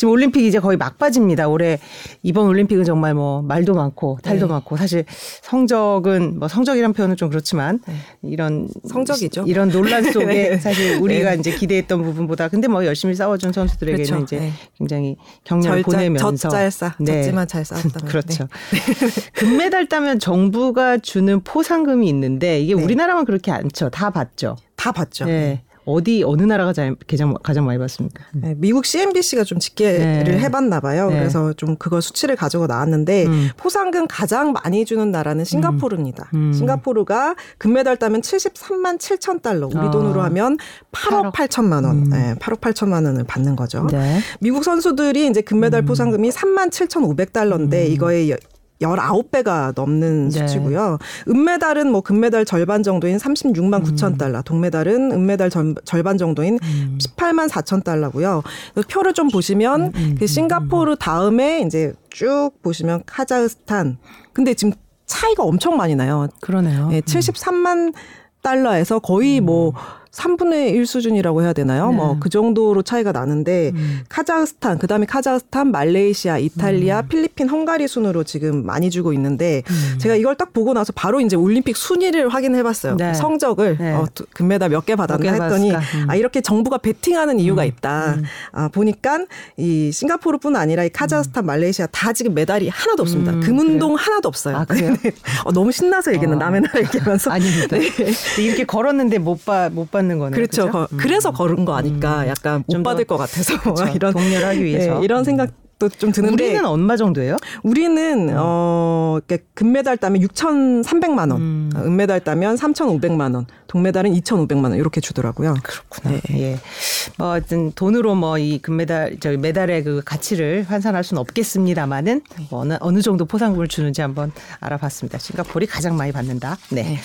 지금 올림픽 이제 거의 막바지입니다. 올해 이번 올림픽은 정말 뭐 말도 많고 탈도 네. 많고 사실 성적은 뭐 성적이란 표현은 좀 그렇지만 이런 성적이죠. 이런 논란 속에 네. 사실 우리가 네. 이제 기대했던 부분보다 근데 뭐 열심히 싸워준 선수들에게는 그렇죠. 이제 네. 굉장히 격려를 절자- 보내면서 젖잘 싸 네. 졌지만 잘 싸웠다. 그렇죠. 금메달 따면 정부가 주는 포상금이 있는데 이게 네. 우리나라만 그렇게 않죠. 다 받죠. 다 봤죠. 네. 어디 어느 나라가 자- 가장 가장 많이 받습니까? 네, 미국 CNBC가 좀 집계를 네. 해봤나 봐요. 네. 그래서 좀 그거 수치를 가지고 나왔는데 음. 포상금 가장 많이 주는 나라는 싱가포르입니다. 음. 싱가포르가 금메달 따면 73만 7천 달러, 우리 아. 돈으로 하면 8억 8천만 원, 음. 네, 8억 8천만 원을 받는 거죠. 네. 미국 선수들이 이제 금메달 음. 포상금이 3만 7,500달러인데 이거 의 19배가 넘는 네. 수치고요. 은메달은 뭐 금메달 절반 정도인 36만 9천 달러, 동메달은 은메달 절, 절반 정도인 음. 18만 4천 달러고요. 그 표를 좀 보시면 음, 그 싱가포르 다음에 이제 쭉 보시면 카자흐스탄. 근데 지금 차이가 엄청 많이 나요. 그러네요. 예, 73만 달러에서 거의 뭐 3분의 1 수준이라고 해야 되나요? 음. 네. 뭐그 정도로 차이가 나는데 음. 카자흐스탄, 그다음에 카자흐스탄, 말레이시아, 이탈리아, 필리핀, 헝가리 순으로 지금 많이 주고 있는데 음. 제가 이걸 딱 보고 나서 바로 이제 올림픽 순위를 확인해 봤어요. 네. 성적을 네. 어, 두- 금메달 몇 개 받았나 몇개 했더니? 음. 아 이렇게 정부가 베팅하는 이유가 있다. 음. 아 보니까 이 싱가포르뿐 아니라 이 카자흐스탄, 말레이시아 다 지금 메달이 하나도 없습니다. 음, 금운동 하나도 없어요. 아, 그래요? 네. 어, 너무 신나서 얘기는 어. 남의 나라 얘기하면서 아닙니다. 네. 이렇게 걸었는데 못, 받, 못 받는 거네요. 그렇죠. 그죠? 거- 그래서 걸은 거 아닐까. 약간 못 받을 것 같아서 그렇죠. 이런 독려를 하기 위해서. 네, 이런 생각 도 좀 드는데 우리는 얼마 정도예요? 우리는 어 이렇게 금메달 따면 6,300만 원, 음. 어, 은메달 따면 3,500만 원, 동메달은 2,500만 원 이렇게 주더라고요. 그렇구나. 네. 예. 뭐 하여튼 돈으로 뭐 이 금메달 저 메달의 그 가치를 환산할 수는 없겠습니다만은 뭐 어느 어느 정도 포상금을 주는지 한번 알아봤습니다. 싱가포르이 가장 많이 받는다. 네.